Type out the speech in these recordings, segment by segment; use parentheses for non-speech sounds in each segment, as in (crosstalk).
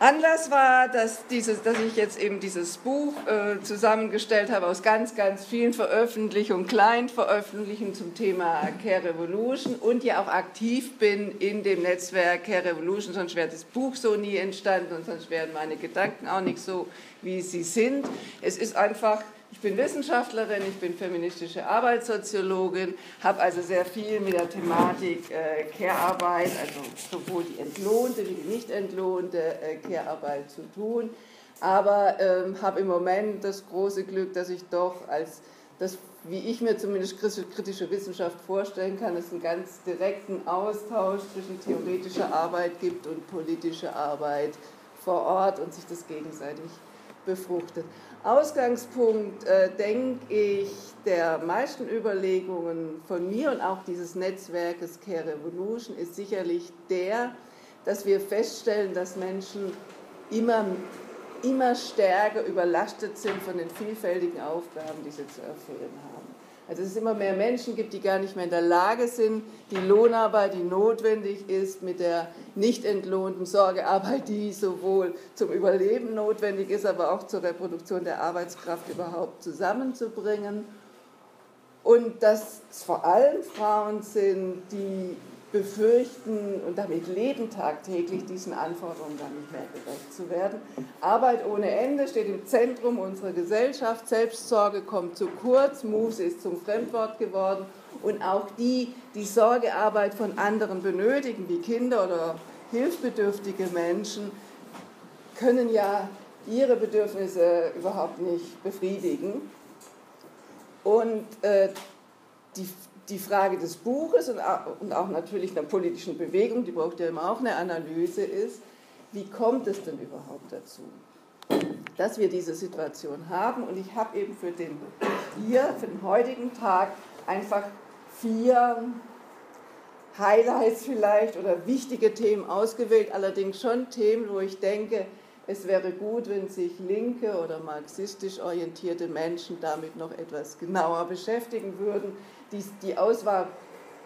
Anlass war, dass, dieses, dass ich jetzt eben dieses Buch äh, zusammengestellt habe aus ganz, ganz vielen Veröffentlichungen, Kleinveröffentlichungen zum Thema Care Revolution und ja auch aktiv bin in dem Netzwerk Care Revolution, sonst wäre das Buch so nie entstanden und sonst wären meine Gedanken auch nicht so, wie sie sind. Es ist einfach ich bin Wissenschaftlerin, ich bin feministische Arbeitssoziologin, habe also sehr viel mit der Thematik äh, Care-Arbeit, also sowohl die entlohnte wie die nicht entlohnte äh, Care-Arbeit zu tun. Aber ähm, habe im Moment das große Glück, dass ich doch als das, wie ich mir zumindest kritische Wissenschaft vorstellen kann, es einen ganz direkten Austausch zwischen theoretischer Arbeit gibt und politischer Arbeit vor Ort und sich das gegenseitig befruchtet. Ausgangspunkt, äh, denke ich, der meisten Überlegungen von mir und auch dieses Netzwerkes Care Revolution ist sicherlich der, dass wir feststellen, dass Menschen immer, immer stärker überlastet sind von den vielfältigen Aufgaben, die sie zu erfüllen haben. Also es immer mehr Menschen gibt, die gar nicht mehr in der Lage sind, die Lohnarbeit, die notwendig ist, mit der nicht entlohnten Sorgearbeit, die sowohl zum Überleben notwendig ist, aber auch zur Reproduktion der Arbeitskraft überhaupt zusammenzubringen. Und dass es vor allem Frauen sind, die befürchten und damit leben tagtäglich, diesen Anforderungen dann nicht mehr gerecht zu werden. Arbeit ohne Ende steht im Zentrum unserer Gesellschaft. Selbstsorge kommt zu kurz. Muße ist zum Fremdwort geworden. Und auch die, die Sorgearbeit von anderen benötigen, wie Kinder oder hilfsbedürftige Menschen, können ja ihre Bedürfnisse überhaupt nicht befriedigen. Und äh, die, die Frage des Buches und auch natürlich einer politischen Bewegung, die braucht ja immer auch eine Analyse, ist, wie kommt es denn überhaupt dazu, dass wir diese Situation haben? Und ich habe eben für den, hier, für den heutigen Tag einfach vier Highlights vielleicht oder wichtige Themen ausgewählt, allerdings schon Themen, wo ich denke, es wäre gut, wenn sich linke oder marxistisch orientierte Menschen damit noch etwas genauer beschäftigen würden. Die, die Auswahl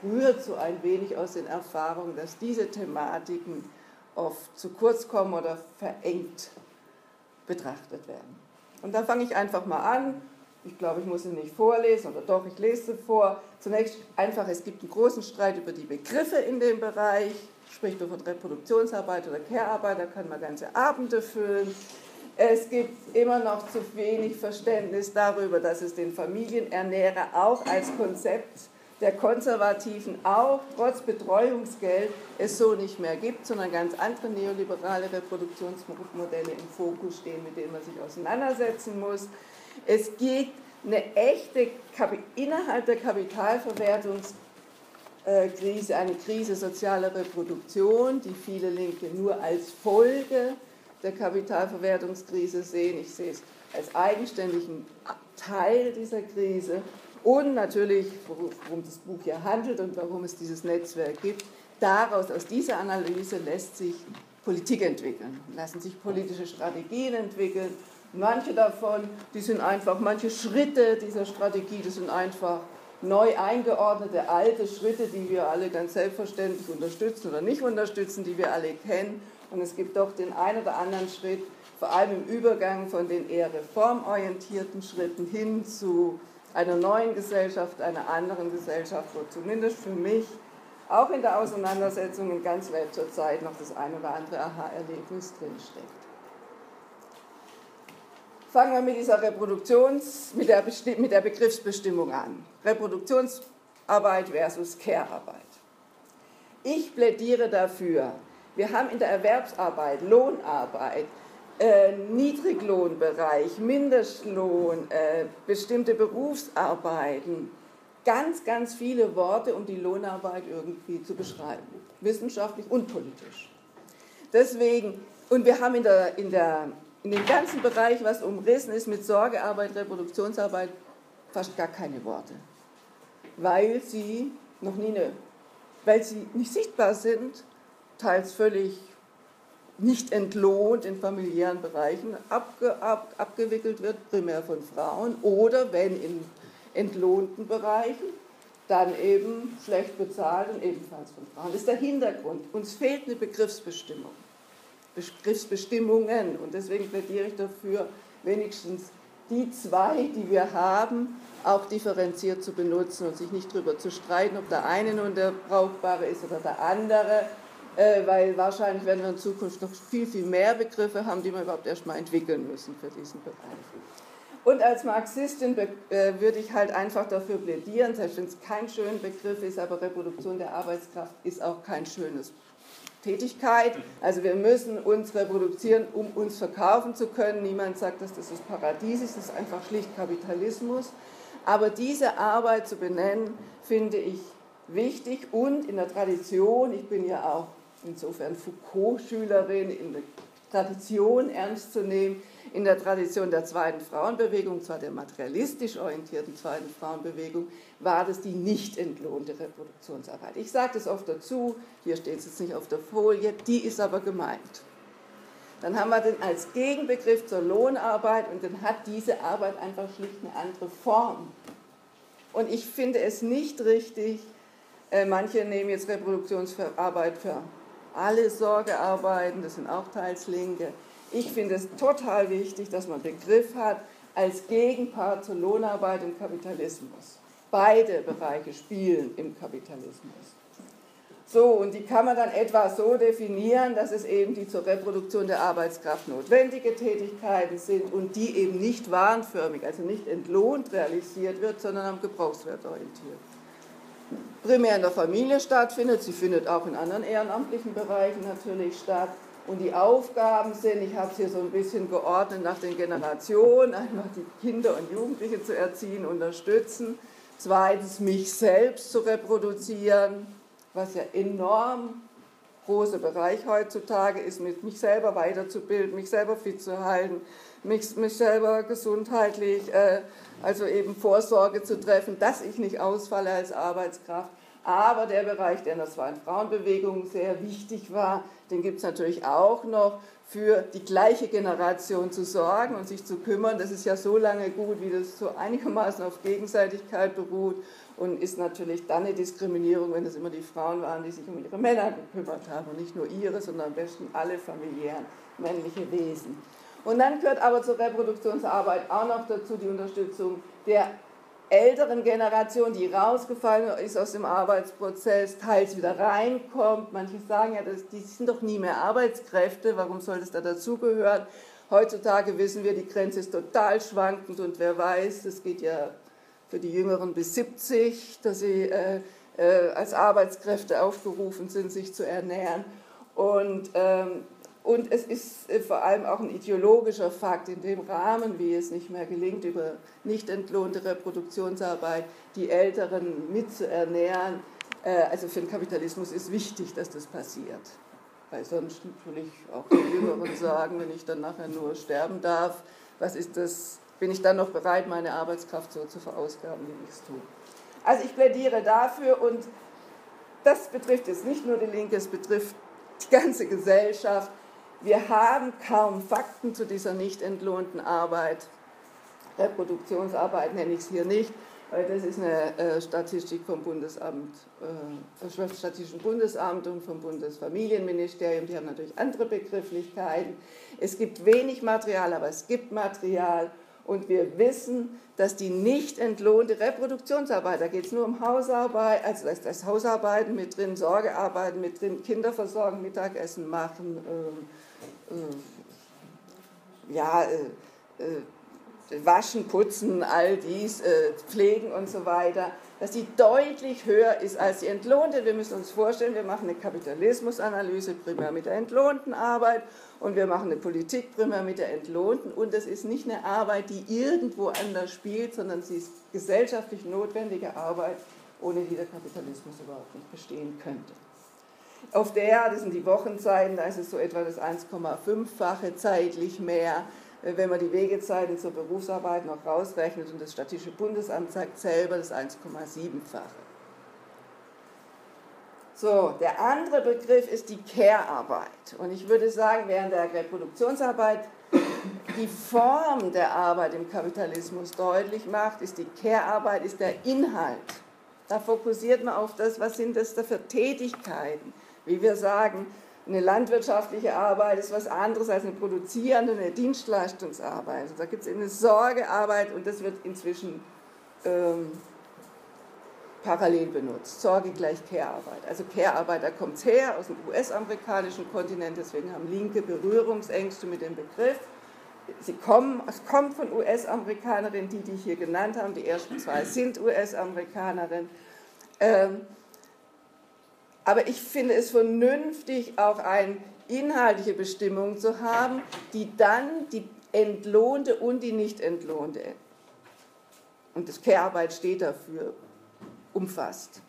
rührt so ein wenig aus den Erfahrungen, dass diese Thematiken oft zu kurz kommen oder verengt betrachtet werden. Und da fange ich einfach mal an. Ich glaube, ich muss sie nicht vorlesen oder doch, ich lese sie vor. Zunächst einfach, es gibt einen großen Streit über die Begriffe in dem Bereich spricht man von Reproduktionsarbeit oder Care-Arbeit, da kann man ganze Abende füllen. Es gibt immer noch zu wenig Verständnis darüber, dass es den Familienernährer auch als Konzept der Konservativen auch trotz Betreuungsgeld es so nicht mehr gibt, sondern ganz andere neoliberale Reproduktionsmodelle im Fokus stehen, mit denen man sich auseinandersetzen muss. Es gibt eine echte, innerhalb der Kapitalverwertungs- äh, Krise, eine Krise sozialer Reproduktion, die viele Linke nur als Folge der Kapitalverwertungskrise sehen. Ich sehe es als eigenständigen Teil dieser Krise und natürlich, worum das Buch hier handelt und warum es dieses Netzwerk gibt. Daraus, aus dieser Analyse lässt sich Politik entwickeln, lassen sich politische Strategien entwickeln. Manche davon, die sind einfach, manche Schritte dieser Strategie, die sind einfach neu eingeordnete alte Schritte, die wir alle ganz selbstverständlich unterstützen oder nicht unterstützen, die wir alle kennen. Und es gibt doch den einen oder anderen Schritt, vor allem im Übergang von den eher reformorientierten Schritten hin zu einer neuen Gesellschaft, einer anderen Gesellschaft, wo zumindest für mich auch in der Auseinandersetzung in ganz Welt zur Zeit noch das ein oder andere Aha-Erlebnis drinsteckt. Fangen wir mit dieser Reproduktions-, mit der, mit der Begriffsbestimmung an. Reproduktionsarbeit versus Care-Arbeit. Ich plädiere dafür, wir haben in der Erwerbsarbeit, Lohnarbeit, äh, Niedriglohnbereich, Mindestlohn, äh, bestimmte Berufsarbeiten, ganz, ganz viele Worte, um die Lohnarbeit irgendwie zu beschreiben, wissenschaftlich und politisch. Deswegen, und wir haben in der, in der in dem ganzen Bereich, was umrissen ist mit Sorgearbeit, Reproduktionsarbeit, fast gar keine Worte. Weil sie noch nie eine, weil sie nicht sichtbar sind, teils völlig nicht entlohnt in familiären Bereichen abge, ab, abgewickelt wird, primär von Frauen, oder wenn in entlohnten Bereichen, dann eben schlecht bezahlt und ebenfalls von Frauen. Das ist der Hintergrund. Uns fehlt eine Begriffsbestimmung. Begriffsbestimmungen. Und deswegen plädiere ich dafür, wenigstens die zwei, die wir haben, auch differenziert zu benutzen und sich nicht darüber zu streiten, ob der eine nun der brauchbare ist oder der andere, äh, weil wahrscheinlich werden wir in Zukunft noch viel, viel mehr Begriffe haben, die wir überhaupt erstmal entwickeln müssen für diesen Bereich. Und als Marxistin äh, würde ich halt einfach dafür plädieren, selbst wenn es kein schöner Begriff ist, aber Reproduktion der Arbeitskraft ist auch kein schönes Tätigkeit. Also wir müssen uns reproduzieren, um uns verkaufen zu können. Niemand sagt, dass das das Paradies ist, das ist einfach schlicht Kapitalismus. Aber diese Arbeit zu benennen, finde ich wichtig und in der Tradition, ich bin ja auch insofern Foucault-Schülerin, in der Tradition ernst zu nehmen, in der Tradition der zweiten Frauenbewegung, zwar der materialistisch orientierten zweiten Frauenbewegung, war das die nicht entlohnte Reproduktionsarbeit. Ich sage das oft dazu, hier steht es jetzt nicht auf der Folie, die ist aber gemeint. Dann haben wir den als Gegenbegriff zur Lohnarbeit und dann hat diese Arbeit einfach schlicht eine andere Form. Und ich finde es nicht richtig, äh, manche nehmen jetzt Reproduktionsarbeit für alle Sorgearbeiten, das sind auch teils Linke. Ich finde es total wichtig, dass man Begriff hat als Gegenpart zur Lohnarbeit im Kapitalismus. Beide Bereiche spielen im Kapitalismus. So, und die kann man dann etwa so definieren, dass es eben die zur Reproduktion der Arbeitskraft notwendige Tätigkeiten sind und die eben nicht warenförmig, also nicht entlohnt realisiert wird, sondern am Gebrauchswert orientiert. Primär in der Familie stattfindet, sie findet auch in anderen ehrenamtlichen Bereichen natürlich statt. Und die Aufgaben sind, ich habe es hier so ein bisschen geordnet nach den Generationen, einmal die Kinder und Jugendliche zu erziehen, unterstützen. Zweitens, mich selbst zu reproduzieren, was ja enorm großer Bereich heutzutage ist, mich selber weiterzubilden, mich selber fit zu halten, mich, mich selber gesundheitlich, äh, also eben Vorsorge zu treffen, dass ich nicht ausfalle als Arbeitskraft. Aber der Bereich, der Zweiten Frauenbewegung sehr wichtig war, den gibt es natürlich auch noch, für die gleiche Generation zu sorgen und sich zu kümmern. Das ist ja so lange gut, wie das so einigermaßen auf Gegenseitigkeit beruht und ist natürlich dann eine Diskriminierung, wenn es immer die Frauen waren, die sich um ihre Männer gekümmert haben und nicht nur ihre, sondern am besten alle familiären männliche Wesen. Und dann gehört aber zur Reproduktionsarbeit auch noch dazu die Unterstützung der älteren Generation, die rausgefallen ist aus dem Arbeitsprozess, teils wieder reinkommt. Manche sagen ja, die sind doch nie mehr Arbeitskräfte, warum soll das da dazugehören? Heutzutage wissen wir, die Grenze ist total schwankend und wer weiß, das geht ja für die Jüngeren bis 70, dass sie äh, äh, als Arbeitskräfte aufgerufen sind, sich zu ernähren. Und ähm, und es ist äh, vor allem auch ein ideologischer Fakt in dem Rahmen, wie es nicht mehr gelingt, über nicht entlohnte Reproduktionsarbeit die Älteren mitzuernähren. Äh, also für den Kapitalismus ist wichtig, dass das passiert. Weil sonst natürlich auch die Jüngeren sagen, wenn ich dann nachher nur sterben darf, was ist das, bin ich dann noch bereit, meine Arbeitskraft so zu verausgaben, wie ich es tue. Also ich plädiere dafür und das betrifft jetzt nicht nur die Linke, es betrifft die ganze Gesellschaft wir haben kaum Fakten zu dieser nicht entlohnten Arbeit. Reproduktionsarbeit nenne ich es hier nicht, weil das ist eine äh, Statistik vom Bundesamt, äh, Statistischen Bundesamt und vom Bundesfamilienministerium. Die haben natürlich andere Begrifflichkeiten. Es gibt wenig Material, aber es gibt Material. Und wir wissen, dass die nicht entlohnte Reproduktionsarbeit, da geht es nur um Hausarbeit, also das, das Hausarbeiten mit drin, Sorgearbeiten mit drin, Kinderversorgung, Mittagessen machen, äh, äh, ja, äh, äh, Waschen, Putzen, all dies, Pflegen und so weiter, dass die deutlich höher ist als die entlohnte. Wir müssen uns vorstellen, wir machen eine Kapitalismusanalyse primär mit der entlohnten Arbeit und wir machen eine Politik primär mit der entlohnten. Und das ist nicht eine Arbeit, die irgendwo anders spielt, sondern sie ist gesellschaftlich notwendige Arbeit, ohne die der Kapitalismus überhaupt nicht bestehen könnte. Auf der, das sind die Wochenzeiten, da ist es so etwa das 1,5-fache zeitlich mehr. Äh, wenn man die Wegezeiten zur Berufsarbeit noch rausrechnet und das Statistische Bundesamt sagt selber das 1,7-fache. So, der andere Begriff ist die Care-Arbeit. Und ich würde sagen, während der Reproduktionsarbeit die Form der Arbeit im Kapitalismus deutlich macht, ist die Care-Arbeit, ist der Inhalt. Da fokussiert man auf das, was sind das da für Tätigkeiten wie wir sagen, eine landwirtschaftliche Arbeit ist was anderes als eine produzierende, eine Dienstleistungsarbeit. Da gibt es eine Sorgearbeit und das wird inzwischen ähm, parallel benutzt. Sorge gleich Care-Arbeit. Also Care-Arbeit, da kommt es her aus dem US-amerikanischen Kontinent, deswegen haben Linke Berührungsängste mit dem Begriff. Sie kommen, es kommt von US-Amerikanerinnen, die, die ich hier genannt habe, die ersten zwei sind US-Amerikanerinnen. Ähm, aber ich finde es vernünftig, auch eine inhaltliche Bestimmung zu haben, die dann die entlohnte und die nicht entlohnte, und das Care-Arbeit steht dafür, umfasst.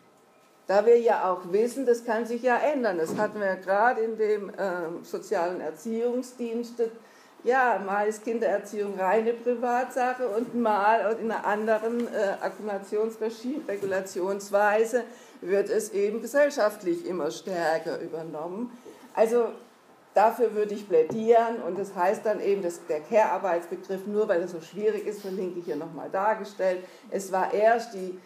Da wir ja auch wissen, das kann sich ja ändern. Das hatten wir ja gerade in dem äh, sozialen Erziehungsdienst. Ja, mal ist Kindererziehung reine Privatsache und mal in einer anderen äh, Akkumulationsregulationsweise wird es eben gesellschaftlich immer stärker übernommen. Also dafür würde ich plädieren und das heißt dann eben, dass der Care-Arbeitsbegriff, nur weil er so schwierig ist, verlinke ich hier nochmal dargestellt, es war erst die,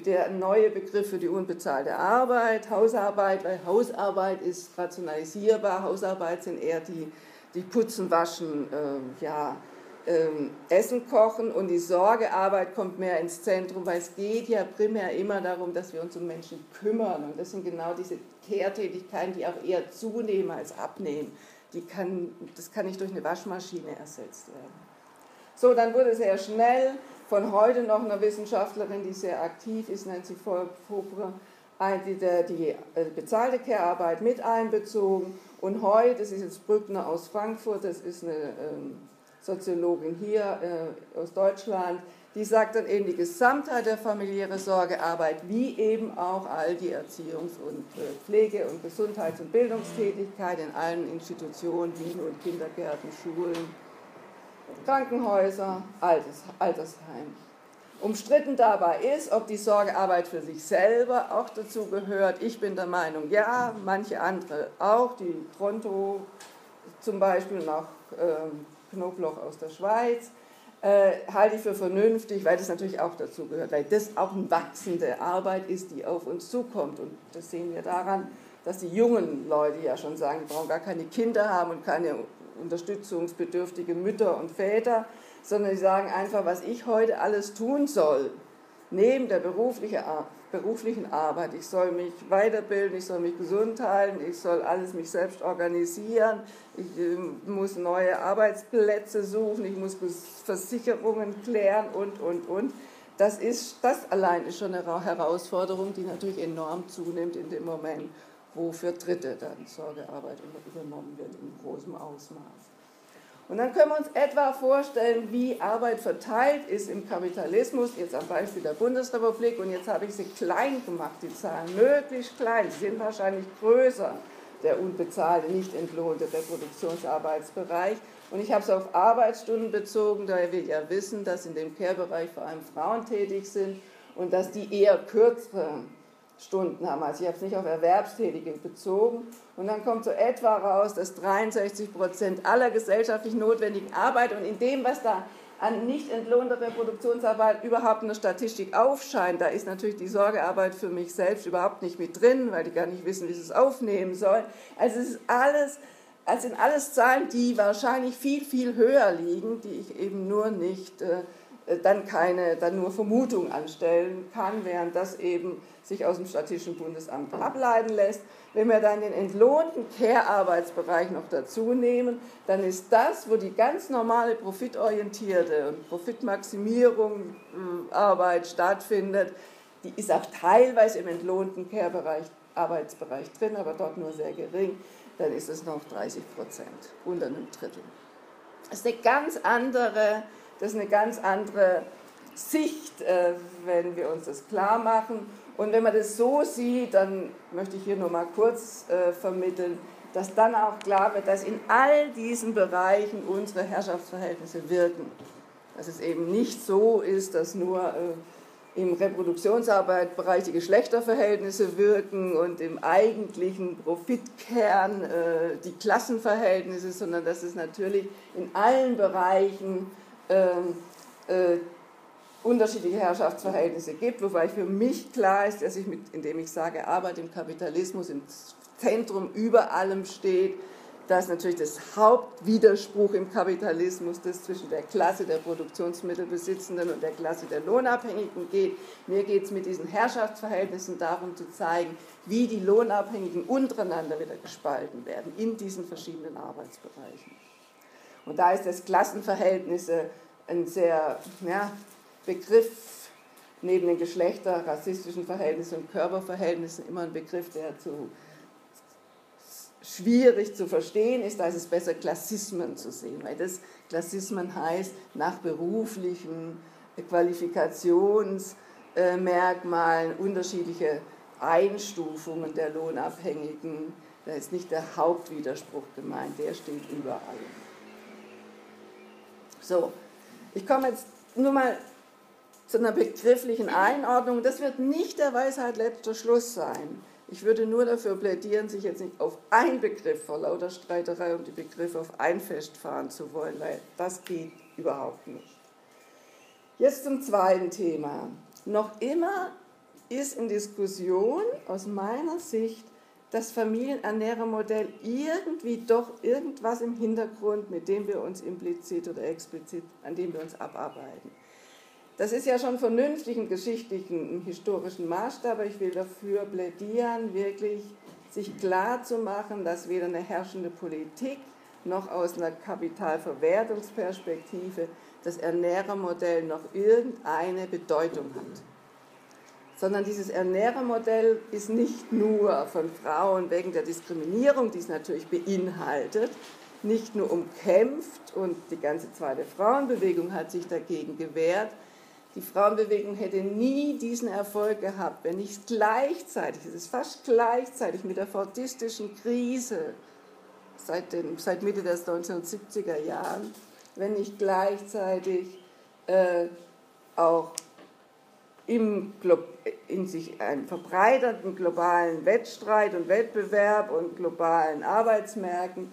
der neue Begriff für die unbezahlte Arbeit, Hausarbeit, weil Hausarbeit ist rationalisierbar, Hausarbeit sind eher die, die Putzen, Waschen, äh, ja, ähm, Essen kochen und die Sorgearbeit kommt mehr ins Zentrum, weil es geht ja primär immer darum, dass wir uns um Menschen kümmern. Und das sind genau diese Kehrtätigkeiten, die auch eher zunehmen als abnehmen. Die kann, das kann nicht durch eine Waschmaschine ersetzt werden. So, dann wurde sehr schnell von heute noch einer Wissenschaftlerin, die sehr aktiv ist, Nancy Fobre, die, die äh, bezahlte Care-Arbeit mit einbezogen. Und heute, das ist jetzt Brückner aus Frankfurt, das ist eine ähm, Soziologin hier äh, aus Deutschland, die sagt dann eben die Gesamtheit der familiären Sorgearbeit, wie eben auch all die Erziehungs- und äh, Pflege- und Gesundheits- und Bildungstätigkeit in allen Institutionen, Wien und Kindergärten, Schulen, Krankenhäuser, Alters, Altersheim. Umstritten dabei ist, ob die Sorgearbeit für sich selber auch dazu gehört. Ich bin der Meinung, ja, manche andere auch, die Tronto zum Beispiel nach ähm, Knoblauch aus der Schweiz, äh, halte ich für vernünftig, weil das natürlich auch dazu gehört, weil das auch eine wachsende Arbeit ist, die auf uns zukommt. Und das sehen wir daran, dass die jungen Leute ja schon sagen, die brauchen gar keine Kinder haben und keine unterstützungsbedürftigen Mütter und Väter, sondern sie sagen einfach, was ich heute alles tun soll, neben der beruflichen Arbeit. Ich soll mich weiterbilden, ich soll mich gesund halten, ich soll alles mich selbst organisieren, ich äh, muss neue Arbeitsplätze suchen, ich muss Versicherungen klären und, und, und. Das, ist, das allein ist schon eine Herausforderung, die natürlich enorm zunimmt in dem Moment, wo für Dritte dann Sorgearbeit übernommen wird in großem Ausmaß. Und dann können wir uns etwa vorstellen, wie Arbeit verteilt ist im Kapitalismus, jetzt am Beispiel der Bundesrepublik. Und jetzt habe ich sie klein gemacht, die Zahlen, möglichst klein. Sie sind wahrscheinlich größer, der unbezahlte, nicht entlohnte Reproduktionsarbeitsbereich. Und ich habe es auf Arbeitsstunden bezogen, da wir ja wissen, dass in dem Care-Bereich vor allem Frauen tätig sind und dass die eher kürzere Stunden haben. Also ich habe es nicht auf Erwerbstätige bezogen. Und dann kommt so etwa raus, dass 63 Prozent aller gesellschaftlich notwendigen Arbeit und in dem, was da an nicht entlohnter Reproduktionsarbeit überhaupt in der Statistik aufscheint, da ist natürlich die Sorgearbeit für mich selbst überhaupt nicht mit drin, weil die gar nicht wissen, wie sie es aufnehmen sollen. Also es ist alles, es sind alles Zahlen, die wahrscheinlich viel, viel höher liegen, die ich eben nur nicht, äh, dann keine, dann nur Vermutung anstellen kann, während das eben sich aus dem Statistischen Bundesamt ableiten lässt. Wenn wir dann den entlohnten Care-Arbeitsbereich noch dazu nehmen, dann ist das, wo die ganz normale profitorientierte und Profitmaximierung äh, Arbeit stattfindet, die ist auch teilweise im entlohnten Care-Bereich, Arbeitsbereich drin, aber dort nur sehr gering, dann ist es noch 30 Prozent, unter einem Drittel. Das ist eine ganz andere, das ist eine ganz andere Sicht, äh, wenn wir uns das klar machen. Und wenn man das so sieht, dann möchte ich hier nur mal kurz äh, vermitteln, dass dann auch klar wird, dass in all diesen Bereichen unsere Herrschaftsverhältnisse wirken. Dass es eben nicht so ist, dass nur äh, im Reproduktionsarbeitbereich die Geschlechterverhältnisse wirken und im eigentlichen Profitkern äh, die Klassenverhältnisse, sondern dass es natürlich in allen Bereichen ähm, äh, unterschiedliche Herrschaftsverhältnisse gibt, wobei für mich klar ist, dass ich, mit, indem ich sage, Arbeit im Kapitalismus im Zentrum über allem steht, dass natürlich das Hauptwiderspruch im Kapitalismus das zwischen der Klasse der Produktionsmittelbesitzenden und der Klasse der Lohnabhängigen geht. Mir geht es mit diesen Herrschaftsverhältnissen darum zu zeigen, wie die Lohnabhängigen untereinander wieder gespalten werden in diesen verschiedenen Arbeitsbereichen. Und da ist das Klassenverhältnisse ein sehr ja, Begriff neben den Geschlechter, rassistischen Verhältnissen und Körperverhältnissen immer ein Begriff, der zu schwierig zu verstehen ist, da ist es besser, Klassismen zu sehen, weil das Klassismen heißt, nach beruflichen Qualifikationsmerkmalen unterschiedliche Einstufungen der Lohnabhängigen. Da ist nicht der Hauptwiderspruch gemeint, der steht überall. So, ich komme jetzt nur mal zu einer begrifflichen Einordnung. Das wird nicht der Weisheit letzter Schluss sein. Ich würde nur dafür plädieren, sich jetzt nicht auf einen Begriff vor lauter Streiterei um die Begriffe auf ein festfahren zu wollen, weil das geht überhaupt nicht. Jetzt zum zweiten Thema. Noch immer ist in Diskussion aus meiner Sicht das Familienernährermodell irgendwie doch irgendwas im Hintergrund, mit dem wir uns implizit oder explizit, an dem wir uns abarbeiten. Das ist ja schon vernünftig im geschichtlichen, im historischen Maßstab, aber ich will dafür plädieren, wirklich sich klar zu machen, dass weder eine herrschende Politik noch aus einer Kapitalverwertungsperspektive das Ernährermodell noch irgendeine Bedeutung hat. Sondern dieses Ernährermodell ist nicht nur von Frauen wegen der Diskriminierung, die es natürlich beinhaltet, nicht nur umkämpft und die ganze zweite Frauenbewegung hat sich dagegen gewehrt, die Frauenbewegung hätte nie diesen Erfolg gehabt, wenn nicht gleichzeitig, es ist fast gleichzeitig mit der fordistischen Krise seit, den, seit Mitte der 1970er Jahren, wenn nicht gleichzeitig äh, auch im, in sich einen verbreiterten globalen Wettstreit und Wettbewerb und globalen Arbeitsmärkten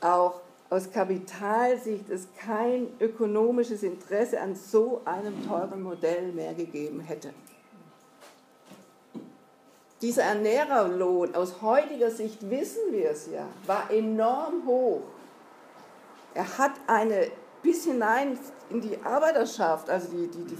auch aus Kapitalsicht es kein ökonomisches Interesse an so einem teuren Modell mehr gegeben hätte. Dieser Ernährerlohn, aus heutiger Sicht wissen wir es ja, war enorm hoch. Er hat eine bis hinein in die Arbeiterschaft, also die, die, die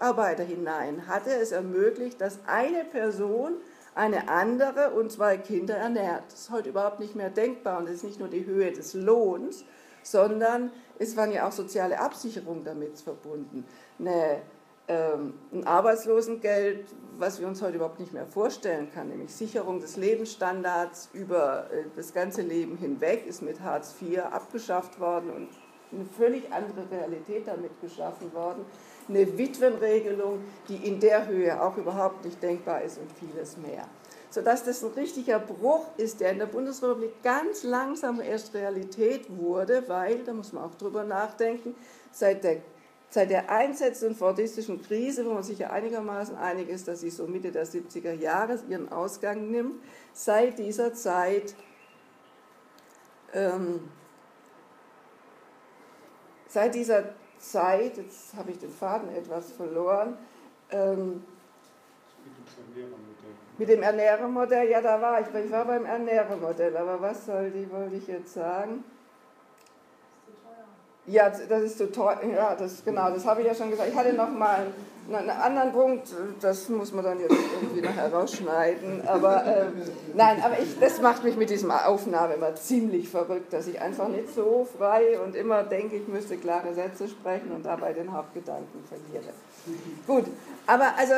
Facharbeiter hinein, hatte es ermöglicht, dass eine Person eine andere und zwei Kinder ernährt. Das ist heute überhaupt nicht mehr denkbar und es ist nicht nur die Höhe des Lohns, sondern es waren ja auch soziale Absicherungen damit verbunden. Eine, ähm, ein Arbeitslosengeld, was wir uns heute überhaupt nicht mehr vorstellen können, nämlich Sicherung des Lebensstandards über äh, das ganze Leben hinweg, ist mit Hartz IV abgeschafft worden und eine völlig andere Realität damit geschaffen worden eine Witwenregelung, die in der Höhe auch überhaupt nicht denkbar ist und vieles mehr. Sodass das ein richtiger Bruch ist, der in der Bundesrepublik ganz langsam erst Realität wurde, weil, da muss man auch drüber nachdenken, seit der, seit der einsetzenden fordistischen Krise, wo man sich ja einigermaßen einig ist, dass sie so Mitte der 70er Jahre ihren Ausgang nimmt, seit dieser Zeit ähm, seit dieser Zeit, jetzt habe ich den Faden etwas verloren, ähm, mit dem Ernährermodell, ja, da war ich, ich war beim Ernährermodell, aber was soll die, wollte ich jetzt sagen? Ja, das ist zu teuer. Ja, das, genau, das habe ich ja schon gesagt. Ich hatte noch mal einen, anderen Punkt, das muss man dann jetzt irgendwie noch herausschneiden. Aber äh, nein, aber ich, das macht mich mit diesem Aufnahme immer ziemlich verrückt, dass ich einfach nicht so frei und immer denke, ich müsste klare Sätze sprechen und dabei den Hauptgedanken verliere. Gut, aber also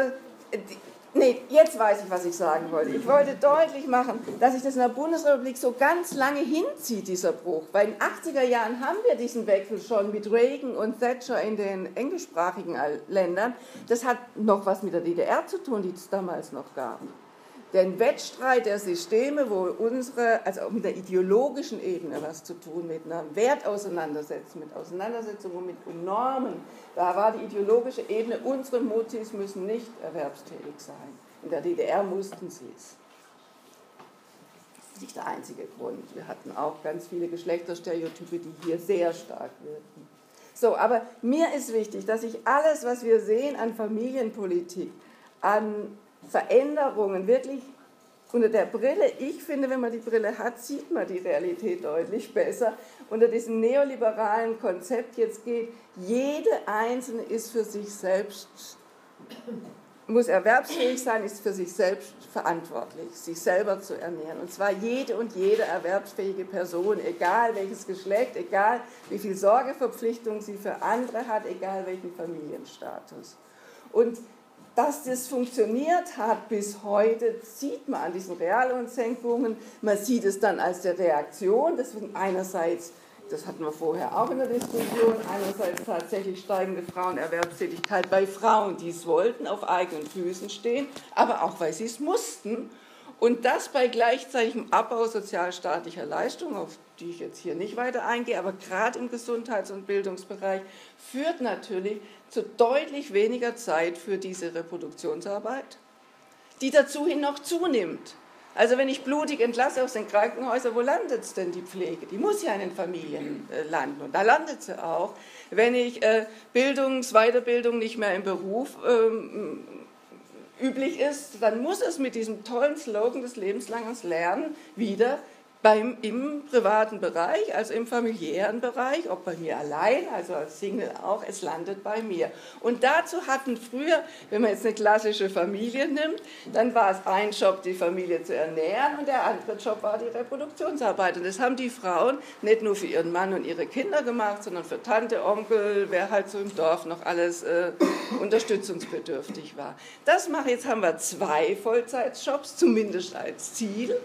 Nee, jetzt weiß ich, was ich sagen wollte. Ich wollte deutlich machen, dass sich das in der Bundesrepublik so ganz lange hinzieht, dieser Bruch. Weil in den 80er Jahren haben wir diesen Wechsel schon mit Reagan und Thatcher in den englischsprachigen Ländern. Das hat noch was mit der DDR zu tun, die es damals noch gab den Wettstreit der Systeme, wo unsere, also auch mit der ideologischen Ebene was zu tun, mit einer Wertauseinandersetzung, mit Auseinandersetzungen mit Normen, da war die ideologische Ebene, unsere Mutis müssen nicht erwerbstätig sein. In der DDR mussten sie es. Das ist nicht der einzige Grund. Wir hatten auch ganz viele Geschlechterstereotype, die hier sehr stark wirken. So, aber mir ist wichtig, dass ich alles, was wir sehen an Familienpolitik, an Veränderungen wirklich unter der Brille, ich finde, wenn man die Brille hat, sieht man die Realität deutlich besser. Unter diesem neoliberalen Konzept jetzt geht, jede Einzelne ist für sich selbst, muss erwerbsfähig sein, ist für sich selbst verantwortlich, sich selber zu ernähren. Und zwar jede und jede erwerbsfähige Person, egal welches Geschlecht, egal wie viel Sorgeverpflichtung sie für andere hat, egal welchen Familienstatus. Und dass das funktioniert hat bis heute, sieht man an diesen Reallohnsenkungen. Man sieht es dann als der Reaktion. Deswegen einerseits, das hatten wir vorher auch in der Diskussion, einerseits tatsächlich steigende Frauenerwerbstätigkeit bei Frauen, die es wollten, auf eigenen Füßen stehen, aber auch weil sie es mussten. Und das bei gleichzeitigem Abbau sozialstaatlicher Leistungen, auf die ich jetzt hier nicht weiter eingehe, aber gerade im Gesundheits- und Bildungsbereich, führt natürlich zu deutlich weniger Zeit für diese Reproduktionsarbeit, die dazu hin noch zunimmt. Also wenn ich blutig entlasse aus den Krankenhäusern, wo landet denn die Pflege? Die muss ja in den Familien äh, landen und da landet sie auch. Wenn ich äh, Bildungs-, Weiterbildung nicht mehr im Beruf ähm, üblich ist, dann muss es mit diesem tollen Slogan des lebenslangen Lernen wieder beim, im privaten Bereich, also im familiären Bereich, ob bei mir allein, also als Single auch, es landet bei mir. Und dazu hatten früher, wenn man jetzt eine klassische Familie nimmt, dann war es ein Job, die Familie zu ernähren und der andere Job war die Reproduktionsarbeit. Und das haben die Frauen nicht nur für ihren Mann und ihre Kinder gemacht, sondern für Tante, Onkel, wer halt so im Dorf noch alles äh, unterstützungsbedürftig war. Das mache jetzt haben wir zwei Vollzeitjobs, zumindest als Ziel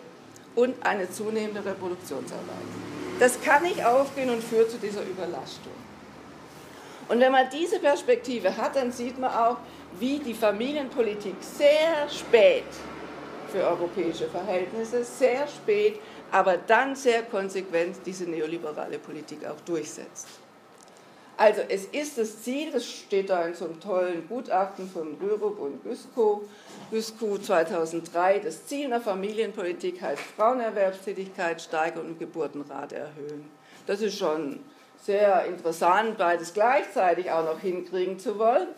und eine zunehmende Reproduktionsarbeit. Das kann nicht aufgehen und führt zu dieser Überlastung. Und wenn man diese Perspektive hat, dann sieht man auch, wie die Familienpolitik sehr spät für europäische Verhältnisse, sehr spät, aber dann sehr konsequent diese neoliberale Politik auch durchsetzt. Also es ist das Ziel, das steht da in so einem tollen Gutachten von Rürup und Güskow, Güskow 2003, das Ziel einer Familienpolitik heißt Frauenerwerbstätigkeit steigern und Geburtenrate erhöhen. Das ist schon sehr interessant, beides gleichzeitig auch noch hinkriegen zu wollen.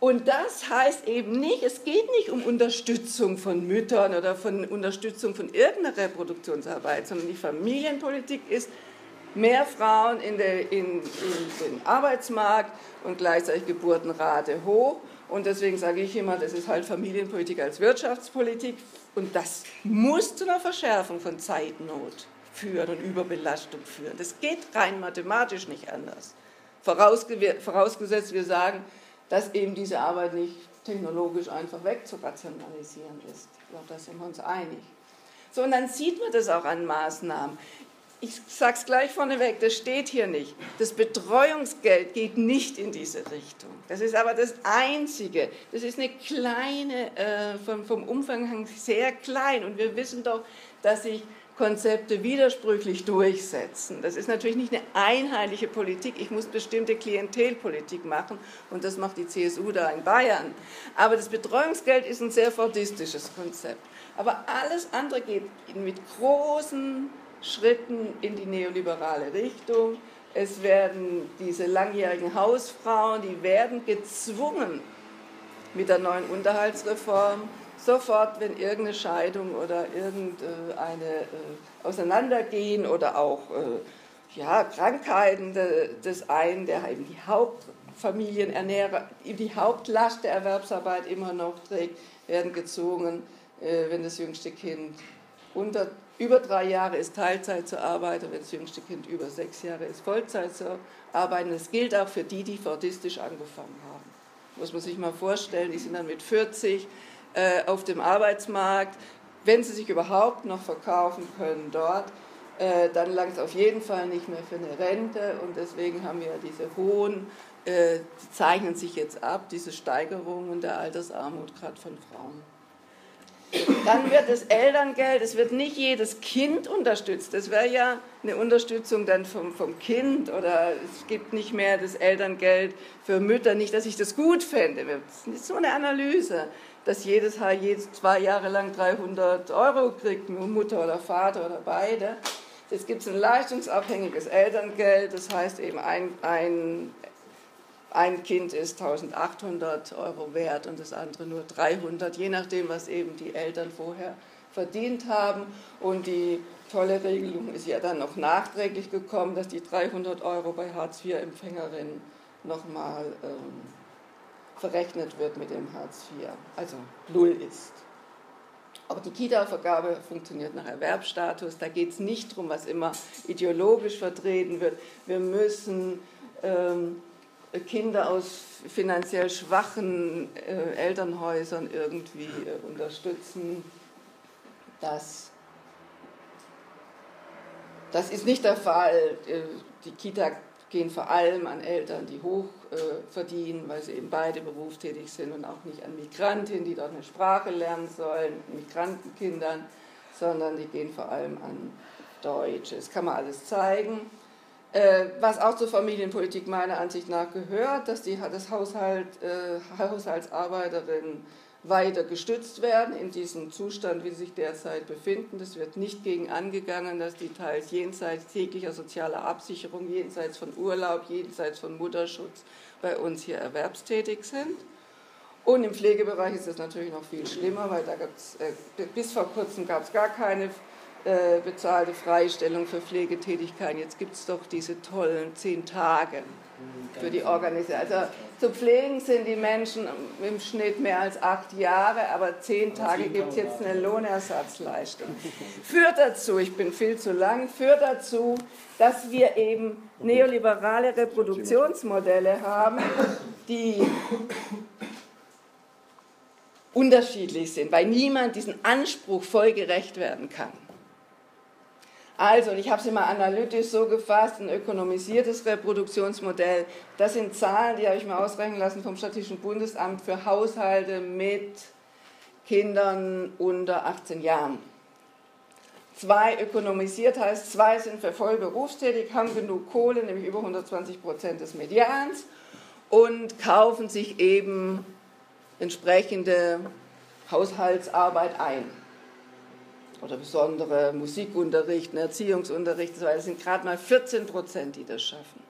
Und das heißt eben nicht, es geht nicht um Unterstützung von Müttern oder von Unterstützung von irgendeiner Reproduktionsarbeit, sondern die Familienpolitik ist mehr Frauen in, der, in, in den Arbeitsmarkt und gleichzeitig Geburtenrate hoch. Und deswegen sage ich immer, das ist halt Familienpolitik als Wirtschaftspolitik. Und das muss zu einer Verschärfung von Zeitnot führen und Überbelastung führen. Das geht rein mathematisch nicht anders. Vorausgesetzt, wir sagen, dass eben diese Arbeit nicht technologisch einfach wegzurationalisieren ist. Ich glaube, da sind wir uns einig. So, und dann sieht man das auch an Maßnahmen ich sage es gleich vorneweg, das steht hier nicht. Das Betreuungsgeld geht nicht in diese Richtung. Das ist aber das Einzige. Das ist eine kleine, äh, vom, vom Umfang sehr klein. Und wir wissen doch, dass sich Konzepte widersprüchlich durchsetzen. Das ist natürlich nicht eine einheitliche Politik. Ich muss bestimmte Klientelpolitik machen und das macht die CSU da in Bayern. Aber das Betreuungsgeld ist ein sehr fordistisches Konzept. Aber alles andere geht mit großen Schritten in die neoliberale Richtung. Es werden diese langjährigen Hausfrauen, die werden gezwungen mit der neuen Unterhaltsreform sofort, wenn irgendeine Scheidung oder irgendeine äh, Auseinandergehen oder auch äh, ja, Krankheiten des einen, der eben die Hauptfamilienernährer, die Hauptlast der Erwerbsarbeit immer noch trägt, werden gezwungen, äh, wenn das jüngste Kind unter über drei Jahre ist Teilzeit zu arbeiten, wenn das jüngste Kind über sechs Jahre ist Vollzeit zu arbeiten. Das gilt auch für die, die fordistisch angefangen haben. Muss man sich mal vorstellen, die sind dann mit 40 äh, auf dem Arbeitsmarkt. Wenn sie sich überhaupt noch verkaufen können dort, äh, dann langt es auf jeden Fall nicht mehr für eine Rente. Und deswegen haben wir diese hohen, äh, die zeichnen sich jetzt ab, diese Steigerungen der Altersarmut gerade von Frauen. Dann wird das Elterngeld, es wird nicht jedes Kind unterstützt. Das wäre ja eine Unterstützung dann vom, vom Kind oder es gibt nicht mehr das Elterngeld für Mütter. Nicht, dass ich das gut fände. Das ist so eine Analyse, dass jedes Haar jedes zwei Jahre lang 300 Euro kriegt, Mutter oder Vater oder beide. Es gibt ein leistungsabhängiges Elterngeld, das heißt eben ein, ein ein Kind ist 1800 Euro wert und das andere nur 300, je nachdem, was eben die Eltern vorher verdient haben. Und die tolle Regelung ist ja dann noch nachträglich gekommen, dass die 300 Euro bei Hartz-IV-Empfängerinnen nochmal ähm, verrechnet wird mit dem Hartz IV, also null ist. Aber die Kita-Vergabe funktioniert nach Erwerbsstatus. Da geht es nicht darum, was immer ideologisch vertreten wird. Wir müssen ähm, Kinder aus finanziell schwachen äh, Elternhäusern irgendwie äh, unterstützen. Das, das ist nicht der Fall. Äh, die Kita gehen vor allem an Eltern, die hoch äh, verdienen, weil sie eben beide berufstätig sind und auch nicht an Migrantinnen, die dort eine Sprache lernen sollen, Migrantenkindern, sondern die gehen vor allem an Deutsche. Das kann man alles zeigen. Äh, was auch zur Familienpolitik meiner Ansicht nach gehört, dass die das Haushalt, äh, Haushaltsarbeiterinnen weiter gestützt werden in diesem Zustand, wie sie sich derzeit befinden. Das wird nicht gegen angegangen, dass die teils jenseits täglicher sozialer Absicherung, jenseits von Urlaub, jenseits von Mutterschutz bei uns hier erwerbstätig sind. Und im Pflegebereich ist es natürlich noch viel schlimmer, weil da gab's, äh, bis vor kurzem gab es gar keine äh, bezahlte Freistellung für Pflegetätigkeiten. Jetzt gibt es doch diese tollen zehn Tage für die Organisation. Also zu pflegen sind die Menschen im Schnitt mehr als acht Jahre, aber zehn Tage gibt es jetzt eine Lohnersatzleistung. Führt dazu, ich bin viel zu lang, führt dazu, dass wir eben neoliberale Reproduktionsmodelle haben, die unterschiedlich sind, weil niemand diesen Anspruch voll gerecht werden kann. Also, ich habe es immer analytisch so gefasst, ein ökonomisiertes Reproduktionsmodell. Das sind Zahlen, die habe ich mir ausrechnen lassen vom Statistischen Bundesamt für Haushalte mit Kindern unter 18 Jahren. Zwei ökonomisiert heißt, zwei sind für voll berufstätig, haben genug Kohle, nämlich über 120 Prozent des Medians, und kaufen sich eben entsprechende Haushaltsarbeit ein oder besondere Musikunterricht, Erziehungsunterricht, das sind gerade mal 14 Prozent, die das schaffen.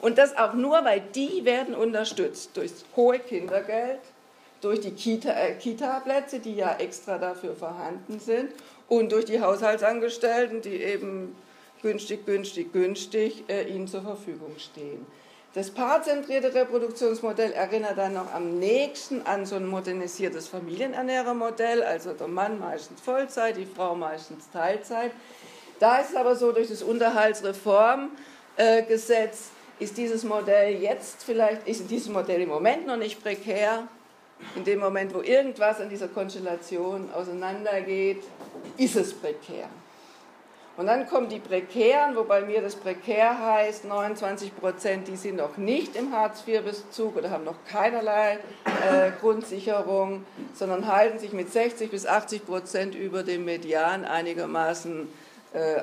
Und das auch nur, weil die werden unterstützt durch hohe Kindergeld, durch die äh, Kita-Plätze, die ja extra dafür vorhanden sind, und durch die Haushaltsangestellten, die eben günstig, günstig, günstig äh, ihnen zur Verfügung stehen. Das paarzentrierte Reproduktionsmodell erinnert dann noch am nächsten an so ein modernisiertes Familienernährermodell, also der Mann meistens Vollzeit, die Frau meistens Teilzeit. Da ist es aber so, durch das Unterhaltsreformgesetz ist dieses Modell jetzt vielleicht, ist dieses Modell im Moment noch nicht prekär. In dem Moment, wo irgendwas an dieser Konstellation auseinandergeht, ist es prekär. Und dann kommen die Prekären, wobei mir das prekär heißt, 29 Prozent, die sind noch nicht im Hartz-IV-Bezug oder haben noch keinerlei äh, Grundsicherung, sondern halten sich mit 60 bis 80 Prozent über dem Median einigermaßen, äh,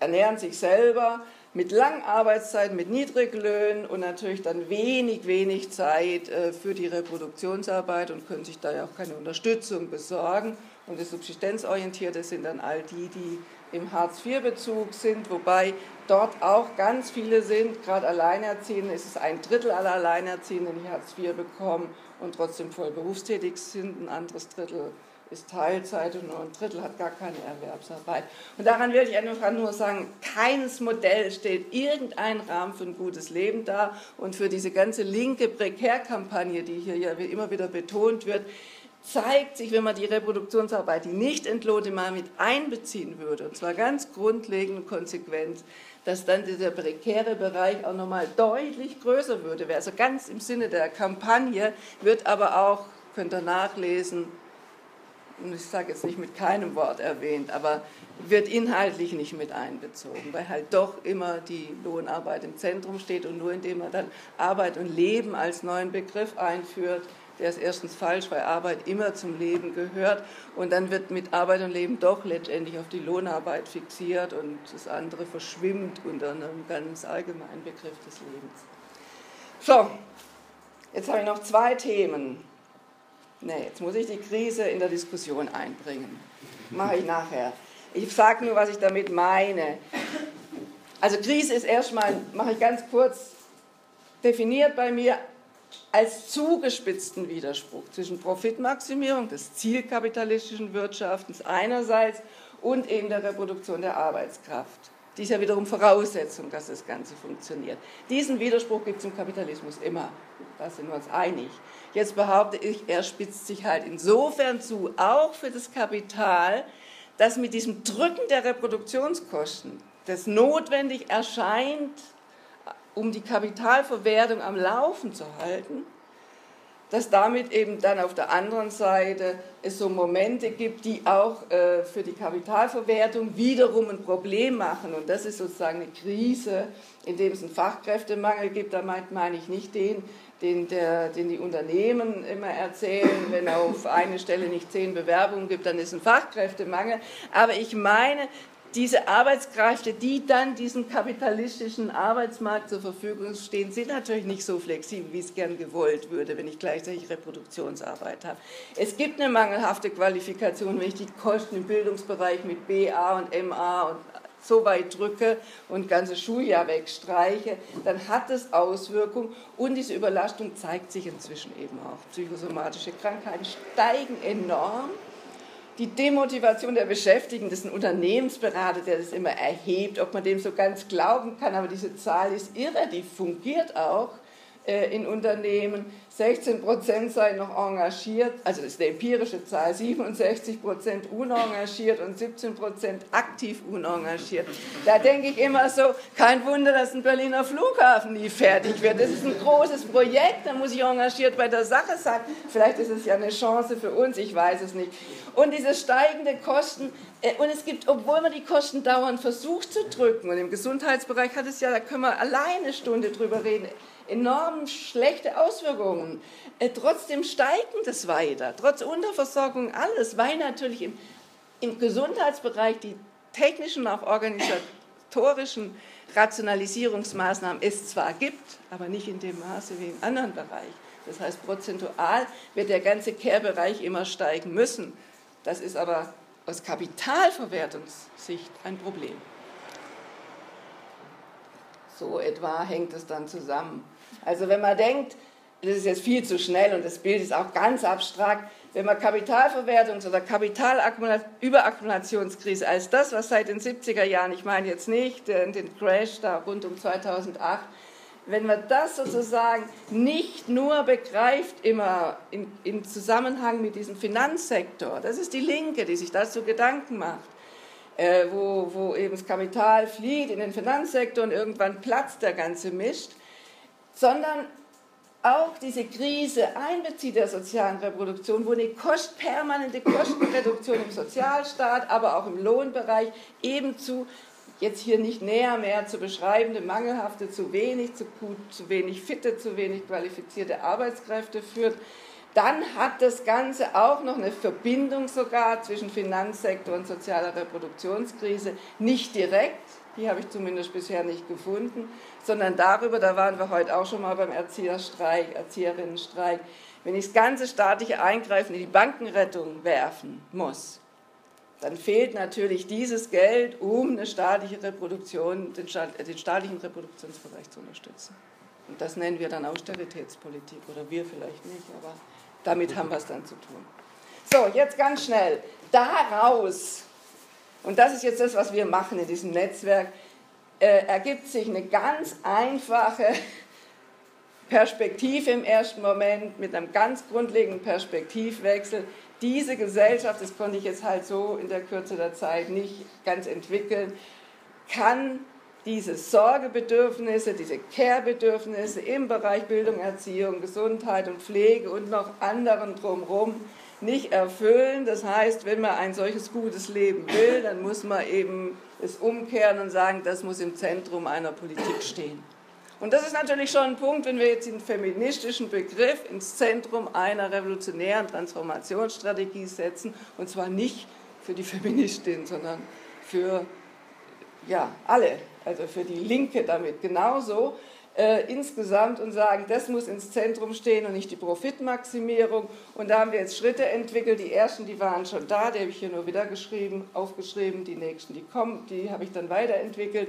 ernähren sich selber mit langen Arbeitszeiten, mit Niedriglöhnen und natürlich dann wenig, wenig Zeit äh, für die Reproduktionsarbeit und können sich da ja auch keine Unterstützung besorgen. Und das Subsistenzorientierte sind dann all die, die im Hartz-IV-Bezug sind, wobei dort auch ganz viele sind, gerade Alleinerziehende, ist es ein Drittel aller Alleinerziehenden, die Hartz IV bekommen und trotzdem voll berufstätig sind, ein anderes Drittel ist Teilzeit und nur ein Drittel hat gar keine Erwerbsarbeit. Und daran will ich einfach nur sagen, keines Modell stellt irgendeinen Rahmen für ein gutes Leben dar und für diese ganze linke Prekärkampagne, die hier ja immer wieder betont wird, zeigt sich, wenn man die Reproduktionsarbeit, die nicht entlohnte, mal mit einbeziehen würde, und zwar ganz grundlegend und konsequent, dass dann dieser prekäre Bereich auch nochmal deutlich größer würde. Also ganz im Sinne der Kampagne wird aber auch, könnt ihr nachlesen, ich sage jetzt nicht mit keinem Wort erwähnt, aber wird inhaltlich nicht mit einbezogen, weil halt doch immer die Lohnarbeit im Zentrum steht und nur indem man dann Arbeit und Leben als neuen Begriff einführt, der ist erstens falsch, weil Arbeit immer zum Leben gehört und dann wird mit Arbeit und Leben doch letztendlich auf die Lohnarbeit fixiert und das andere verschwimmt unter einem ganz allgemeinen Begriff des Lebens. So, jetzt habe ich noch zwei Themen. Nee, jetzt muss ich die Krise in der Diskussion einbringen. Mache ich nachher. Ich sage nur, was ich damit meine. Also Krise ist erstmal, mache ich ganz kurz, definiert bei mir als zugespitzten Widerspruch zwischen Profitmaximierung des zielkapitalistischen Wirtschaftens einerseits und eben der Reproduktion der Arbeitskraft. Die ist ja wiederum Voraussetzung, dass das Ganze funktioniert. Diesen Widerspruch gibt es im Kapitalismus immer. Da sind wir uns einig. Jetzt behaupte ich, er spitzt sich halt insofern zu, auch für das Kapital, dass mit diesem Drücken der Reproduktionskosten, das notwendig erscheint, um die Kapitalverwertung am Laufen zu halten, dass damit eben dann auf der anderen Seite es so Momente gibt, die auch äh, für die Kapitalverwertung wiederum ein Problem machen. Und das ist sozusagen eine Krise, in dem es einen Fachkräftemangel gibt. Da meine ich nicht den, den, der, den die Unternehmen immer erzählen, wenn auf eine Stelle nicht zehn Bewerbungen gibt, dann ist ein Fachkräftemangel. Aber ich meine diese Arbeitskräfte, die dann diesem kapitalistischen Arbeitsmarkt zur Verfügung stehen, sind natürlich nicht so flexibel, wie es gern gewollt würde, wenn ich gleichzeitig Reproduktionsarbeit habe. Es gibt eine mangelhafte Qualifikation, wenn ich die Kosten im Bildungsbereich mit BA und MA und so weit drücke und ganze Schuljahr wegstreiche, dann hat es Auswirkungen und diese Überlastung zeigt sich inzwischen eben auch. Psychosomatische Krankheiten steigen enorm die Demotivation der Beschäftigten, das ist ein Unternehmensberater, der das immer erhebt, ob man dem so ganz glauben kann, aber diese Zahl ist irre, die fungiert auch in Unternehmen. 16 Prozent seien noch engagiert, also das ist eine empirische Zahl, 67 Prozent unengagiert und 17 Prozent aktiv unengagiert. Da denke ich immer so, kein Wunder, dass ein Berliner Flughafen nie fertig wird. Das ist ein großes Projekt, da muss ich engagiert bei der Sache sein. Vielleicht ist es ja eine Chance für uns, ich weiß es nicht. Und diese steigende Kosten, äh, und es gibt, obwohl man die Kosten dauernd versucht zu drücken, und im Gesundheitsbereich hat es ja, da können wir alleine eine Stunde drüber reden, enorm schlechte Auswirkungen. Äh, trotzdem steigt das weiter, trotz Unterversorgung, alles, weil natürlich im, im Gesundheitsbereich die technischen, auch organisatorischen Rationalisierungsmaßnahmen es zwar gibt, aber nicht in dem Maße wie im anderen Bereich. Das heißt, prozentual wird der ganze Care-Bereich immer steigen müssen. Das ist aber aus Kapitalverwertungssicht ein Problem. So etwa hängt es dann zusammen. Also wenn man denkt, das ist jetzt viel zu schnell und das Bild ist auch ganz abstrakt, wenn man Kapitalverwertungs- oder Kapitalüberakkumulationskrise als das, was seit den 70er Jahren, ich meine jetzt nicht den Crash da rund um 2008, wenn man das sozusagen nicht nur begreift immer in, in Zusammenhang mit diesem Finanzsektor, das ist die Linke, die sich dazu Gedanken macht, äh, wo, wo eben das Kapital flieht in den Finanzsektor und irgendwann platzt der ganze Mist, sondern auch diese Krise einbezieht der sozialen Reproduktion, wo eine Kost, permanente Kostenreduktion im Sozialstaat, aber auch im Lohnbereich eben zu, jetzt hier nicht näher mehr zu beschreibende, mangelhafte, zu wenig, zu gut, zu wenig fitte, zu wenig qualifizierte Arbeitskräfte führt. Dann hat das Ganze auch noch eine Verbindung sogar zwischen Finanzsektor und sozialer Reproduktionskrise, nicht direkt, die habe ich zumindest bisher nicht gefunden, sondern darüber, da waren wir heute auch schon mal beim Erzieherstreik, Erzieherinnenstreik, wenn ich das ganze staatliche Eingreifen in die Bankenrettung werfen muss, dann fehlt natürlich dieses Geld, um eine staatliche Reproduktion, den, den staatlichen Reproduktionsbereich zu unterstützen. Und das nennen wir dann Austeritätspolitik oder wir vielleicht nicht, aber damit haben wir es dann zu tun. So, jetzt ganz schnell. Daraus, und das ist jetzt das, was wir machen in diesem Netzwerk, äh, ergibt sich eine ganz einfache (laughs) Perspektive im ersten Moment mit einem ganz grundlegenden Perspektivwechsel. Diese Gesellschaft, das konnte ich jetzt halt so in der Kürze der Zeit nicht ganz entwickeln, kann diese Sorgebedürfnisse, diese Care-Bedürfnisse im Bereich Bildung, Erziehung, Gesundheit und Pflege und noch anderen drumherum nicht erfüllen. Das heißt, wenn man ein solches gutes Leben will, dann muss man eben es umkehren und sagen, das muss im Zentrum einer Politik stehen. Und das ist natürlich schon ein Punkt, wenn wir jetzt den feministischen Begriff ins Zentrum einer revolutionären Transformationsstrategie setzen, und zwar nicht für die Feministin, sondern für ja, alle, also für die Linke damit genauso, äh, insgesamt und sagen, das muss ins Zentrum stehen und nicht die Profitmaximierung. Und da haben wir jetzt Schritte entwickelt. Die ersten, die waren schon da, die habe ich hier nur wieder geschrieben, aufgeschrieben. Die nächsten, die kommen, die habe ich dann weiterentwickelt.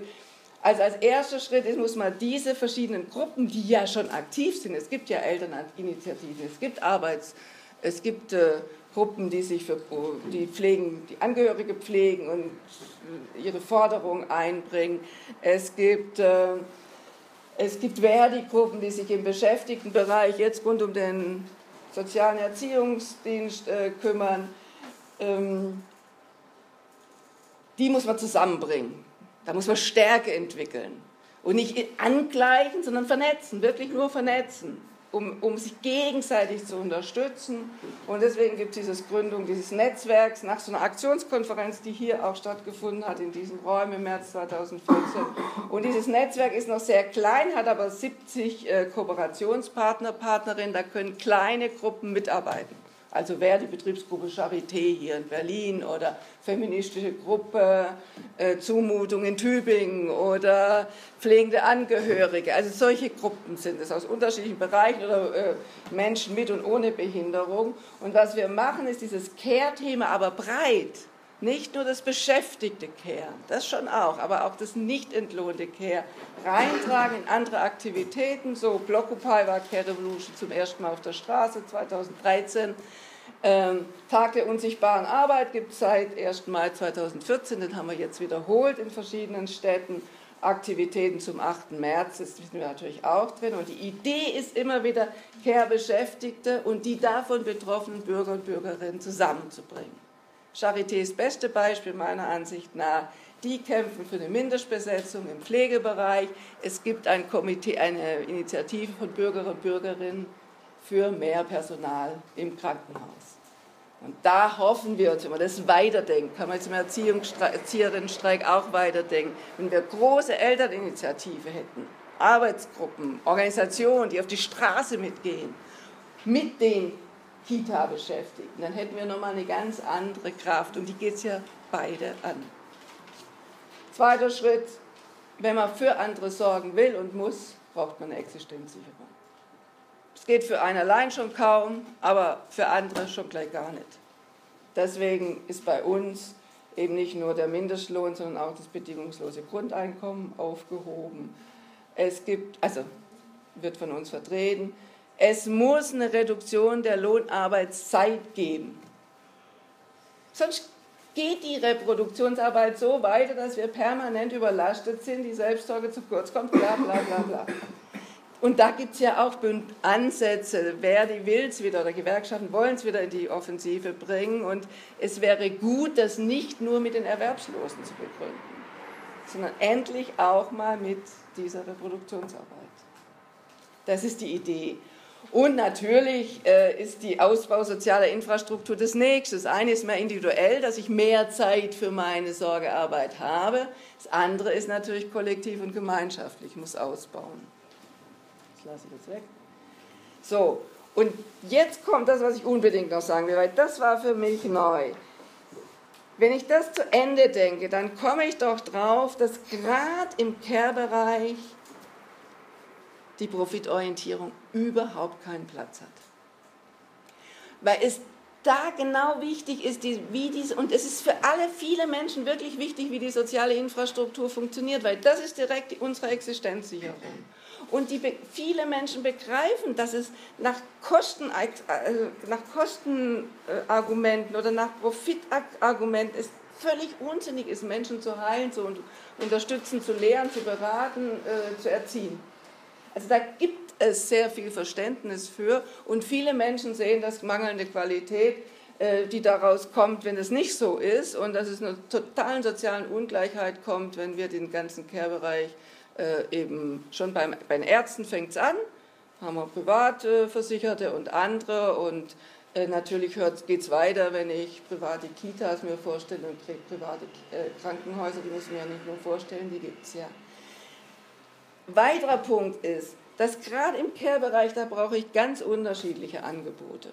Also als erster Schritt ist, muss man diese verschiedenen Gruppen, die ja schon aktiv sind, es gibt ja Elterninitiativen, es gibt Arbeits, es gibt äh, Gruppen, die sich für die pflegen, die Angehörige pflegen und ihre Forderungen einbringen. Es gibt äh, es gibt Verdi-Gruppen, die sich im Beschäftigtenbereich jetzt rund um den sozialen Erziehungsdienst äh, kümmern. Ähm, die muss man zusammenbringen. Da muss man Stärke entwickeln. Und nicht angleichen, sondern vernetzen, wirklich nur vernetzen um, um sich gegenseitig zu unterstützen. Und deswegen gibt es diese Gründung dieses Netzwerks nach so einer Aktionskonferenz, die hier auch stattgefunden hat in diesen Räumen im März 2014. Und dieses Netzwerk ist noch sehr klein, hat aber 70 äh, Kooperationspartner, Partnerinnen, da können kleine Gruppen mitarbeiten. Also wer die Betriebsgruppe Charité hier in Berlin oder feministische Gruppe äh, Zumutung in Tübingen oder pflegende Angehörige. Also solche Gruppen sind es aus unterschiedlichen Bereichen oder äh, Menschen mit und ohne Behinderung. Und was wir machen, ist dieses Care-Thema aber breit. Nicht nur das beschäftigte Care, das schon auch, aber auch das nicht entlohnte Care reintragen in andere Aktivitäten. So Blockupy war Care Revolution zum ersten Mal auf der Straße 2013. Ähm, Tag der unsichtbaren Arbeit gibt es seit 1. Mai 2014, den haben wir jetzt wiederholt in verschiedenen Städten. Aktivitäten zum 8. März, das wissen wir natürlich auch drin. Und die Idee ist immer wieder, Care-Beschäftigte und die davon betroffenen Bürger und Bürgerinnen zusammenzubringen. Charité ist das beste Beispiel meiner Ansicht nach. Die kämpfen für eine Mindestbesetzung im Pflegebereich. Es gibt ein Komitee, eine Initiative von Bürgerinnen und Bürgerinnen für mehr Personal im Krankenhaus. Und da hoffen wir wenn man das weiterdenkt, kann man jetzt im Erzieherinnenstreik auch weiterdenken, wenn wir große Elterninitiative hätten, Arbeitsgruppen, Organisationen, die auf die Straße mitgehen, mit den Kita-Beschäftigten, dann hätten wir nochmal eine ganz andere Kraft und die geht es ja beide an. Zweiter Schritt, wenn man für andere sorgen will und muss, braucht man eine Existenzsicherung. Es geht für einen allein schon kaum, aber für andere schon gleich gar nicht. Deswegen ist bei uns eben nicht nur der Mindestlohn, sondern auch das bedingungslose Grundeinkommen aufgehoben. Es gibt, also wird von uns vertreten, es muss eine Reduktion der Lohnarbeitszeit geben. Sonst geht die Reproduktionsarbeit so weiter, dass wir permanent überlastet sind, die Selbstsorge zu kurz kommt, bla bla bla bla. Und da gibt es ja auch Ansätze, Verdi will es wieder oder Gewerkschaften wollen es wieder in die Offensive bringen. Und es wäre gut, das nicht nur mit den Erwerbslosen zu begründen, sondern endlich auch mal mit dieser Reproduktionsarbeit. Das ist die Idee. Und natürlich äh, ist die Ausbau sozialer Infrastruktur das nächste. Das eine ist mehr individuell, dass ich mehr Zeit für meine Sorgearbeit habe. Das andere ist natürlich kollektiv und gemeinschaftlich, ich muss ausbauen lasse ich jetzt weg. So, und jetzt kommt das, was ich unbedingt noch sagen will, weil das war für mich neu. Wenn ich das zu Ende denke, dann komme ich doch drauf, dass gerade im Care-Bereich die Profitorientierung überhaupt keinen Platz hat. Weil es da genau wichtig ist, wie dies, und es ist für alle, viele Menschen wirklich wichtig, wie die soziale Infrastruktur funktioniert, weil das ist direkt unsere Existenzsicherung. Und die, viele Menschen begreifen, dass es nach, Kosten, äh, nach Kostenargumenten oder nach Profitargumenten ist völlig unsinnig ist, Menschen zu heilen, zu unterstützen, zu lehren, zu beraten, äh, zu erziehen. Also da gibt es sehr viel Verständnis für und viele Menschen sehen das mangelnde Qualität, äh, die daraus kommt, wenn es nicht so ist und dass es eine totalen sozialen Ungleichheit kommt, wenn wir den ganzen Care-Bereich äh, eben schon beim, bei den Ärzten fängt es an, haben wir Privatversicherte und andere und äh, natürlich geht es weiter, wenn ich private Kitas mir vorstelle und private äh, Krankenhäuser, die muss ich mir ja nicht nur vorstellen, die gibt es ja. Weiterer Punkt ist, dass gerade im Care-Bereich, da brauche ich ganz unterschiedliche Angebote.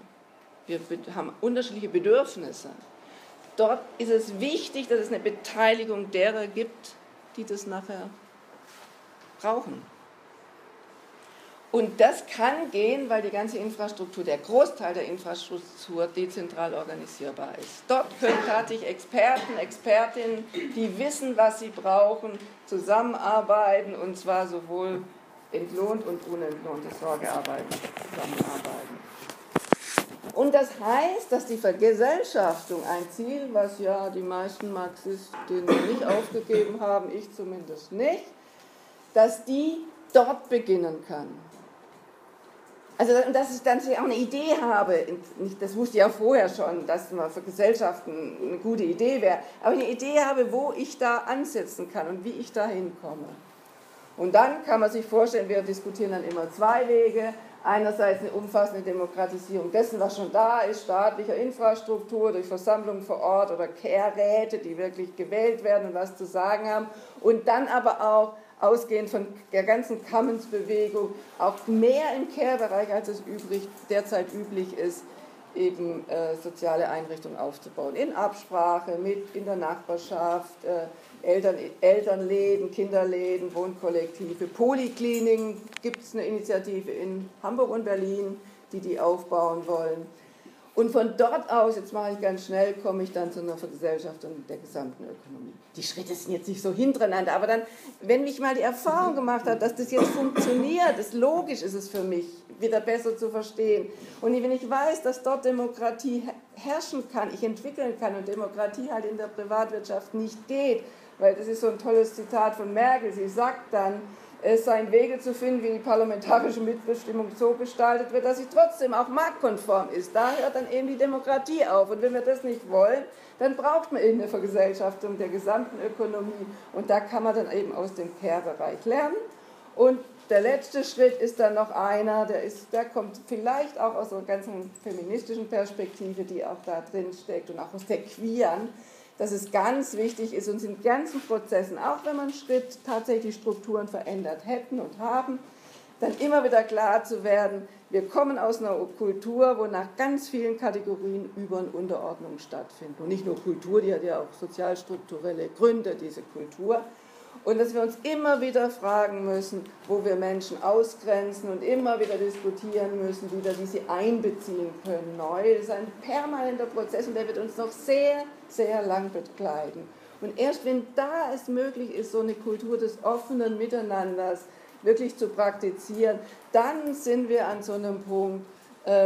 Wir haben unterschiedliche Bedürfnisse. Dort ist es wichtig, dass es eine Beteiligung derer gibt, die das nachher brauchen. Und das kann gehen, weil die ganze Infrastruktur, der Großteil der Infrastruktur dezentral organisierbar ist. Dort können tatsächlich Experten, Expertinnen, die wissen, was sie brauchen, zusammenarbeiten und zwar sowohl entlohnt und unentlohnte Sorgearbeiten zusammenarbeiten. Und das heißt, dass die Vergesellschaftung ein Ziel, was ja die meisten Marxistinnen nicht aufgegeben haben, ich zumindest nicht, dass die dort beginnen kann. Also, dass ich dann auch eine Idee habe, das wusste ich ja vorher schon, dass man für Gesellschaften eine gute Idee wäre, aber eine Idee habe, wo ich da ansetzen kann und wie ich da hinkomme. Und dann kann man sich vorstellen, wir diskutieren dann immer zwei Wege. Einerseits eine umfassende Demokratisierung dessen, was schon da ist, staatlicher Infrastruktur durch Versammlungen vor Ort oder Care-Räte, die wirklich gewählt werden und was zu sagen haben. Und dann aber auch ausgehend von der ganzen Commons-Bewegung, auch mehr im Care-Bereich, als es übrig, derzeit üblich ist, eben äh, soziale Einrichtungen aufzubauen. In Absprache mit in der Nachbarschaft, äh, Eltern, Elternläden, Kinderläden, Wohnkollektive, Polikliniken gibt es eine Initiative in Hamburg und Berlin, die die aufbauen wollen. Und von dort aus, jetzt mache ich ganz schnell, komme ich dann zu einer Vergesellschaftung der gesamten Ökonomie. Die Schritte sind jetzt nicht so hintereinander, aber dann, wenn ich mal die Erfahrung gemacht habe, dass das jetzt funktioniert, ist logisch ist es für mich, wieder besser zu verstehen. Und wenn ich weiß, dass dort Demokratie herrschen kann, ich entwickeln kann und Demokratie halt in der Privatwirtschaft nicht geht, weil das ist so ein tolles Zitat von Merkel, sie sagt dann, es seien Wege zu finden, wie die parlamentarische Mitbestimmung so gestaltet wird, dass sie trotzdem auch marktkonform ist. Da hört dann eben die Demokratie auf. Und wenn wir das nicht wollen, dann braucht man eben eine Vergesellschaftung der gesamten Ökonomie. Und da kann man dann eben aus dem Care-Bereich lernen. Und der letzte Schritt ist dann noch einer, der, ist, der kommt vielleicht auch aus einer ganzen feministischen Perspektive, die auch da drin steckt und auch aus der queeren dass es ganz wichtig ist, uns in ganzen Prozessen, auch wenn man Schritt tatsächlich Strukturen verändert hätten und haben, dann immer wieder klar zu werden, wir kommen aus einer Kultur, wo nach ganz vielen Kategorien Über- und Unterordnung stattfinden. Und nicht nur Kultur, die hat ja auch sozialstrukturelle Gründe, diese Kultur. Und dass wir uns immer wieder fragen müssen, wo wir Menschen ausgrenzen und immer wieder diskutieren müssen, wie wir sie einbeziehen können neu. Das ist ein permanenter Prozess und der wird uns noch sehr, sehr lang begleiten. Und erst wenn da es möglich ist, so eine Kultur des offenen Miteinanders wirklich zu praktizieren, dann sind wir an so einem Punkt,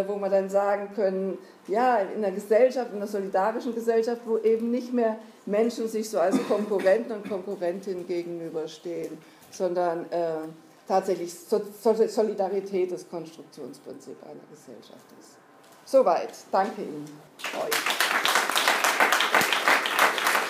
wo wir dann sagen können, ja, in einer Gesellschaft, in einer solidarischen Gesellschaft, wo eben nicht mehr Menschen sich so als Konkurrenten und Konkurrentinnen gegenüberstehen, sondern äh, tatsächlich so Solidarität das Konstruktionsprinzip einer Gesellschaft ist. Soweit. Danke Ihnen. Euch.